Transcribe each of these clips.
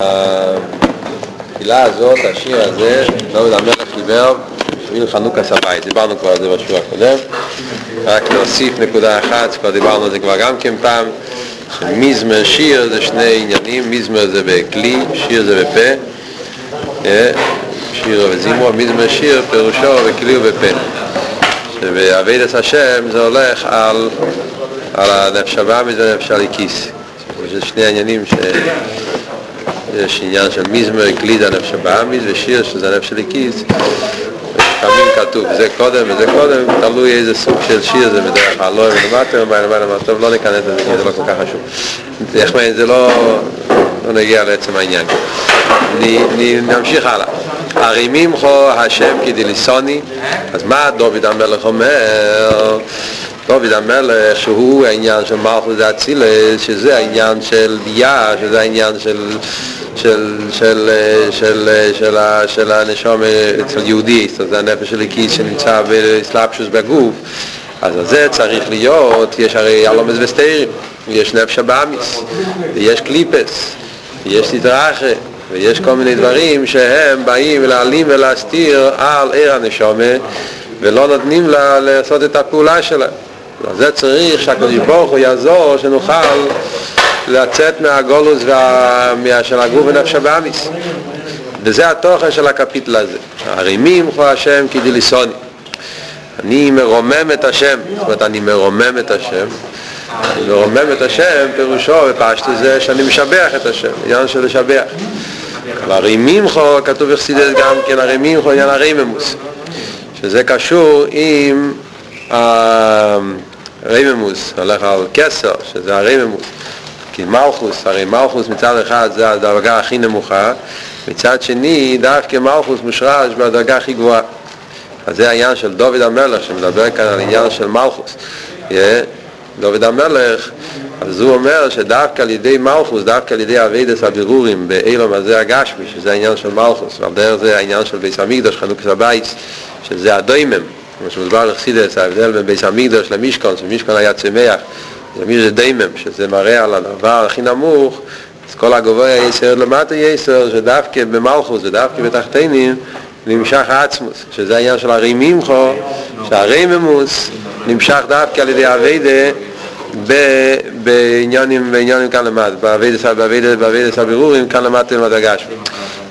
התפילה הזאת, השיר הזה, דוד המלך חיבר בשביל חנוכה סבית, דיברנו כבר על זה בשיעור הקודם, רק להוסיף נקודה אחת, כבר דיברנו על זה כבר גם כן פעם, שמיזמר שיר זה שני עניינים, מיזמר זה בכלי, שיר זה בפה, שיר וזימור, מיזמר שיר פירושו בכלי ובפה. שבעבידת השם זה הולך על, על הנפש הבאמיס והנפש הליקיס. זה שני עניינים ש... יש עניין של מיזמר, גליד הנפש הבאמיס ושיר שזה הנפש הליקיס. לפעמים כתוב זה קודם וזה קודם, תלוי איזה סוג של שיר זה בדרך כלל, לא ולמטה, מה למעלה, מה טוב, לא ניכנס לזה, כי זה לא כל כך חשוב. איך זה לא, לא נגיע לעצם העניין. נמשיך הלאה. הרימים חו השם כדליסוני, אז מה דוד המלך אומר? דוד המלך שהוא העניין של מלכות אצילס, שזה העניין של ביה, שזה העניין של של, של, של, של, של הנשום אצל יהודי, אומרת, הנפש של הכיס שנמצא בסלאפשוס בגוף, אז זה צריך להיות, יש הרי אלומס וסטיירים, יש נפש הבאמיס, ויש קליפס, ויש סדרחה, ויש כל מיני דברים שהם באים להעלים ולהסתיר על עיר הנשומה ולא נותנים לה לעשות את הפעולה שלה. זה צריך שהקדוש ברוך הוא יעזור שנוכל לצאת מהגולוס וה... של הגוף ונפש הבאמיס וזה התוכן של הקפיטל הזה. הרימים חו השם כדליסוני אני מרומם את השם זאת אומרת אני מרומם את השם מרומם את השם פירושו בפשט זה שאני משבח את השם עניין של לשבח. והרימים חו כתוב יחסידס גם כן הרימים חו עניין הריממוס. שזה קשור עם הרייממוס, הולך על כסר, שזה הרייממוס. כי מלכוס, הרי מלכוס מצד אחד זה הדרגה הכי נמוכה, מצד שני דווקא מלכוס מושרש בדרגה הכי גבוהה. אז זה העניין של דוד המלך שמדבר כאן על עניין של מלכוס. דוד המלך, אז הוא אומר שדווקא על ידי מלכוס, דווקא על ידי אבידס הבירורים באילום הזה הגשמי, שזה העניין של מלכוס, ועל דרך זה העניין של ביס המקדוש, חנוכס הבייס, שזה הדוימם, כמו שמוסבר לחסידס, ההבדל בין ביס המקדוש למשכון, שמשכון היה צמח, זה מי זה דיימם, שזה מראה על הדבר הכי נמוך, אז כל הגבוה יסר למטה יסר, שדווקא במלכוס ודווקא בתחתינים נמשך העצמוס, שזה העניין של הרימים חו, שהריממוס נמשך דווקא על ידי אביידה בעניינים, בעניינים כאן למטה, באביידה הבירורים כאן למטה למטה גשמי.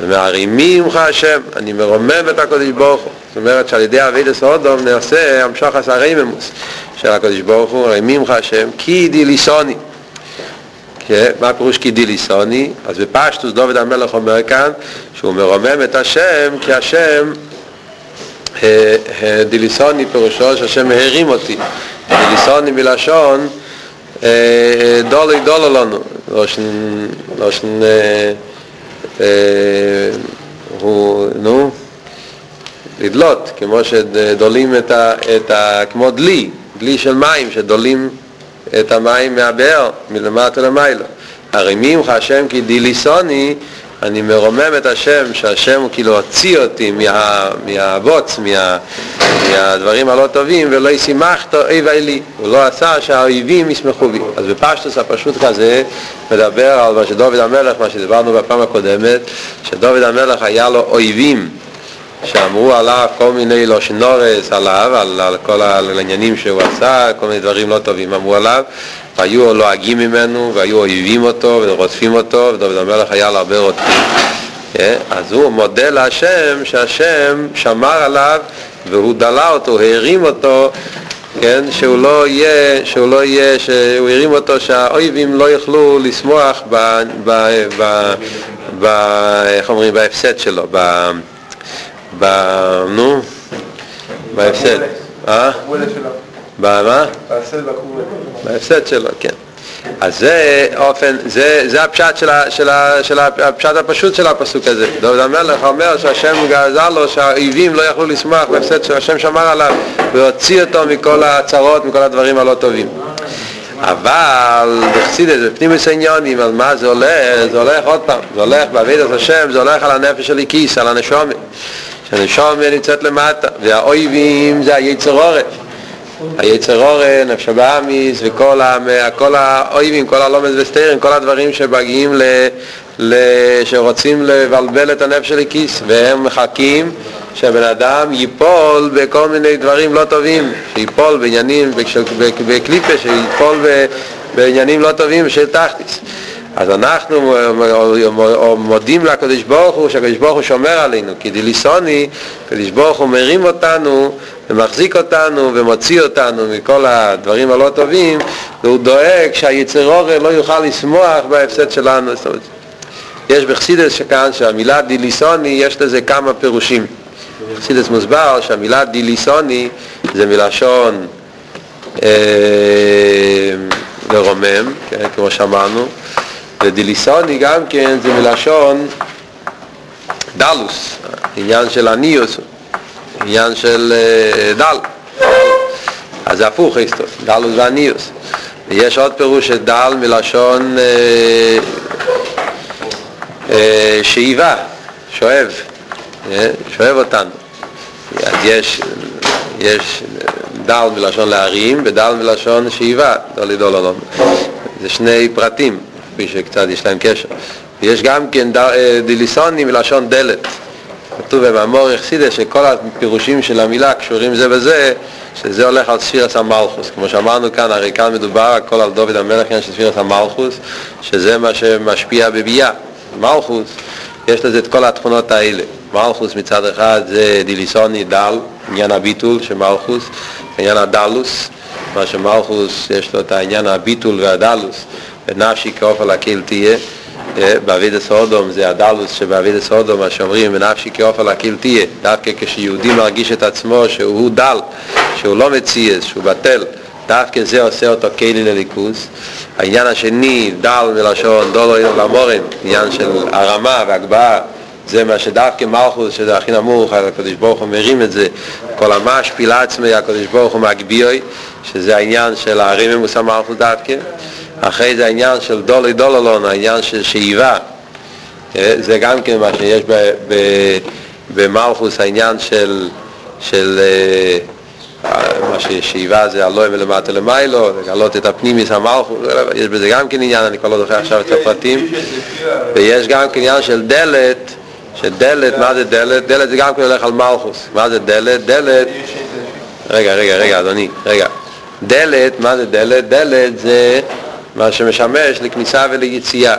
ומערימים לך השם, אני מרומם את הקודש ברוך הוא. זאת אומרת שעל ידי אבידס אודום נעשה המשוך עשרי ממוס של הקודש ברוך הוא, מרמים לך השם, כי דיליסוני. מה פירוש כי דיליסוני? אז בפשטוס דוד המלך אומר כאן שהוא מרומם את השם כי השם דיליסוני פירושו שהשם הרים אותי. דיליסוני מלשון דולי דולו לנו. לא שן... הוא, נו, לדלות, כמו שדולים את ה, את ה... כמו דלי, דלי של מים, שדולים את המים מהבאר, מלמטה למיילו. לך השם כי דיליסוני, אני מרומם את השם, שהשם הוא כאילו הוציא אותי מה, מהבוץ, מה, מהדברים הלא טובים, ולא ישימחתו אי לי. הוא לא עשה שהאויבים ישמחו בי. אז בפשטוס הפשוט כזה מדבר על מה שדוד המלך, מה שדיברנו בפעם הקודמת, שדוד המלך היה לו אויבים. שאמרו עליו כל מיני לא שנורס עליו, על, על כל העניינים שהוא עשה, כל מיני דברים לא טובים אמרו עליו, והיו לועגים ממנו, והיו אויבים אותו, ורודפים אותו, ודוד המלך היה לו הרבה רודפים. אז הוא מודה להשם שהשם שמר עליו והוא דלה אותו, הוא הרים אותו, כן, שהוא לא יהיה, שהוא לא יהיה, שהוא הרים אותו שהאויבים לא יוכלו לשמוח ב, ב, ב, ב, איך אומרים, בהפסד שלו, ב, ב... נו? בהפסד. אה? במה? בהפסד שלו, כן. אז זה אופן, זה, זה הפשט של, ה, של, ה, של הפשט הפשוט של הפסוק הזה. דוד המלך אומר שהשם גזר לו שהאויבים לא יכלו לשמוח בהפסד שהשם שמר עליו והוציא אותו מכל הצרות, מכל הדברים הלא טובים. אבל בחסידס, בפנימיס העניונים, על מה זה הולך? זה הולך עוד פעם, זה הולך בעבידת השם, זה הולך על הנפש של הכיס, על הנשומת. שהנשומת נמצאת למטה, והאויבים זה היצר עורף. היצר אורן, נפש הבאמיס וכל האויבים, כל הלומד וסתירים, כל הדברים שמגיעים ל... ל... שרוצים לבלבל את הנפש של הכיס והם מחכים שהבן אדם ייפול בכל מיני דברים לא טובים, שיפול בעניינים, בקליפה, שיפול בעניינים לא טובים של תחתיס. אז אנחנו מודים לקדוש ברוך הוא שהקדוש ברוך הוא שומר עלינו כי דיליסוני, הקדוש ברוך הוא מרים אותנו ומחזיק אותנו ומוציא אותנו מכל הדברים הלא טובים והוא דואג שהיצר אורן לא יוכל לשמוח בהפסד שלנו. יש בחסידס שכאן שהמילה דיליסוני יש לזה כמה פירושים. בחסידס מוסבר שהמילה דיליסוני זה מלשון אה, לרומם, כן, כמו שאמרנו ודיליסוני גם כן זה מלשון דלוס, עניין של עניוס, עניין של uh, דל. אז זה הפוך היסטוס, דלוס ועניוס. ויש עוד פירוש של דל מלשון uh, uh, שאיבה, שואב, שואב אותנו. אז יש, יש דל מלשון להרים ודל מלשון שאיבה, דולי דולולון. זה שני פרטים. כפי שקצת יש להם קשר. ויש גם כן דיליסוני מלשון דלת. כתוב במאמור יחסידה שכל הפירושים של המילה קשורים זה בזה, שזה הולך על ספירס המלכוס. כמו שאמרנו כאן, הרי כאן מדובר הכל על דוד המלך של ספירס המלכוס, שזה מה שמשפיע בביאה. מלכוס, יש לזה את כל התכונות האלה. מלכוס מצד אחד זה דיליסוני דל, עניין הביטול של מלכוס, עניין הדלוס, מה שמלכוס יש לו את העניין הביטול והדלוס. ונפשי כאופל הקהיל תהיה בעביד הסודום זה הדלוס שבעביד הסודום מה שאומרים ונפשי כאופל הקהיל תהיה. דווקא כשיהודי מרגיש את עצמו שהוא דל שהוא לא מציאס, שהוא בטל דווקא זה עושה אותו קהילי לליכוס העניין השני דל מלשון דולו למורן עניין של הרמה והגבהה. זה מה שדווקא מלכוס שזה הכי נמוך הקדוש ברוך הוא מרים את זה. כל המש פילה עצמי הקדוש ברוך הוא מגביוי שזה העניין של הריממוס המלכוס דווקא אחרי זה העניין של דולי דולולון, העניין של שאיבה, זה גם כן מה שיש במלכוס, העניין של, של מה ששאיבה זה הלואה מלמטה למיילו, לגלות את הפנימיס המלכוס, יש בזה גם כן עניין, אני כבר לא זוכר עכשיו את הפרטים, ויש גם כן עניין של דלת, שדלת, מה זה דלת? דלת זה גם כן הולך על מלכוס, מה זה דלת? דלת, רגע, רגע, רגע, אדוני, רגע, דלת, מה זה דלת? דלת זה מה שמשמש לכניסה וליציאה.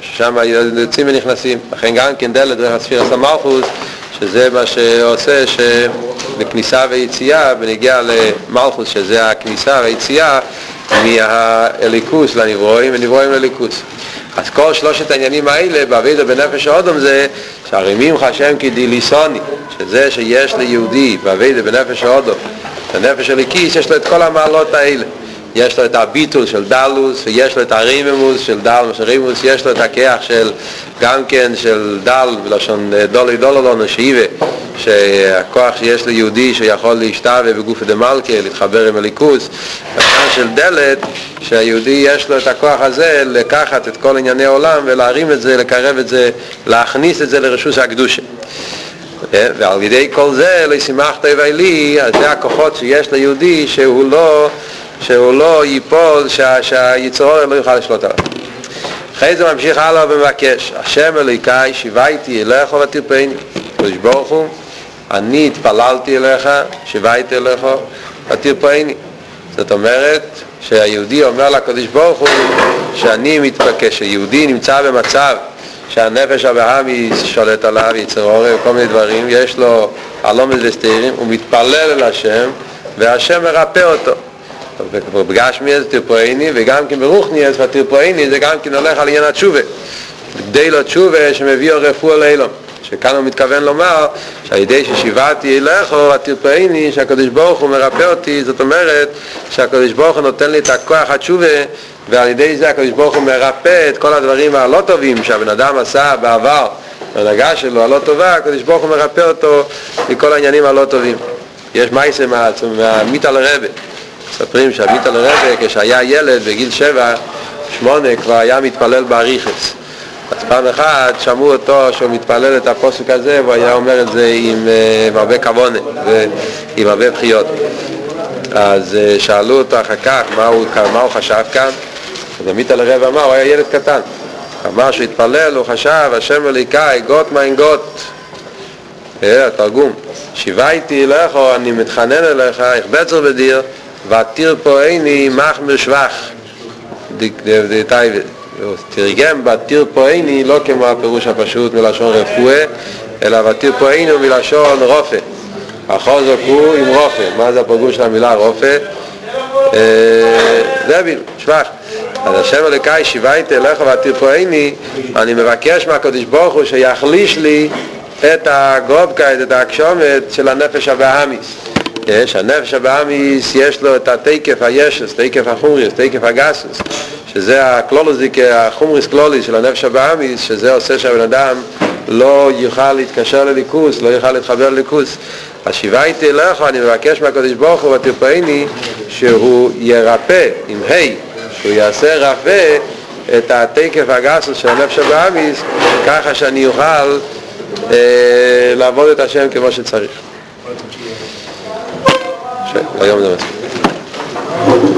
שם יוצאים ונכנסים. לכן גם כן דלת דרך הספירס המלכוס, שזה מה שעושה שבכניסה ויציאה, בנגיע למלכוס, שזה הכניסה והיציאה, מהאליקוס לנברואים ונברואים לליכוס. אז כל שלושת העניינים האלה בעבידה בנפש האודום זה שהרימים חשם כדיליסוני, שזה שיש ליהודי בעבידה בנפש האודום, בנפש הליקיס יש לו את כל המעלות האלה. יש לו את הביטול של דלוס ויש לו את הריממוס של דל רימוס יש לו את הכיח של גם כן של דל בלשון דולי דולולון השאיבה שהכוח שיש ליהודי שיכול להשתווה בגוף דמלכה להתחבר עם הליכוס הכוח של דלת שהיהודי יש לו את הכוח הזה לקחת את כל ענייני העולם ולהרים את זה, לקרב את זה להכניס את זה לרשוס הקדושה. ועל ידי כל זה, לא ישימחת לי, אז זה הכוחות שיש ליהודי שהוא לא שהוא לא ייפול, שהיצרור לא יוכל לשלוט עליו. אחרי זה ממשיך הלאה ומבקש, השם אליקאי שיוויתי אליך ותרפאני. קדוש ברוך הוא, אני התפללתי אליך, שיוויתי אליך ותרפאני. זאת אומרת שהיהודי אומר לקדוש ברוך הוא שאני מתבקש, שיהודי נמצא במצב שהנפש הבהמי שולט עליו, יצר עורר וכל מיני דברים, יש לו הלומד וסתירים, הוא מתפלל אל השם והשם מרפא אותו. בגשמי זה תרפואיני וגם כן ברוחני אז התרפואיני זה גם כן הולך על עניין התשובה. כדי לו תשובה שמביא רפואה לאילום. שכאן הוא מתכוון לומר שעל ידי ששיבעתי אליך התרפואיני שהקדוש ברוך הוא מרפא אותי זאת אומרת שהקדוש ברוך הוא נותן לי את הכוח התשובה ועל ידי זה הקדוש ברוך הוא מרפא את כל הדברים הלא טובים שהבן אדם עשה בעבר בהנהגה שלו הלא טובה הקדוש ברוך הוא מרפא אותו מכל העניינים הלא טובים. יש מייסה מהמיתה לרבה מספרים שעמית על הרבה כשהיה ילד בגיל שבע, שמונה, כבר היה מתפלל באריכס. אז פעם אחת שמעו אותו שהוא מתפלל את הפוסק הזה והוא היה אומר את זה עם, עם הרבה כבונה ועם הרבה בחיות. אז אה, שאלו אותו אחר כך מה הוא, מה הוא חשב כאן, אז עמית על הרב אמר, הוא היה ילד קטן. אמר שהוא התפלל, הוא חשב, השם אליקאי, גות מיין. אה, התרגום, שיוויתי אליך, אני מתחנן אליך, איך בצר בדיר, ותיר פה איני מחמר שבח. תרגם בתיר פה איני לא כמו הפירוש הפשוט מלשון רפואה, אלא ותיר פה איני מלשון רופא. החוזק הוא עם רופא. מה זה הפירוש של המילה רופא? דביל, שבח. אז השם אלוקי שיוויתי אליך ותיר פה איני, אני מבקש מהקדוש ברוך הוא שיחליש לי את הגובקייט, את ההגשומת של הנפש הבאמיס. יש, הנפש הבאמיס יש לו את התקף הישס, תקף החומריס, תקף הגסוס, שזה הקלולוזיק, החומריס קלוליס של הנפש הבאמיס, שזה עושה שהבן אדם לא יוכל להתקשר לליכוס, לא יוכל להתחבר לליכוס. אז שיוויתי אליך, אני מבקש מהקדוש ברוך הוא ותרפאיני שהוא ירפא עם ה' שהוא יעשה רפא את התקף הגסוס של הנפש הבאמיס ככה שאני אוכל אה, לעבוד את השם כמו שצריך. regarde bien.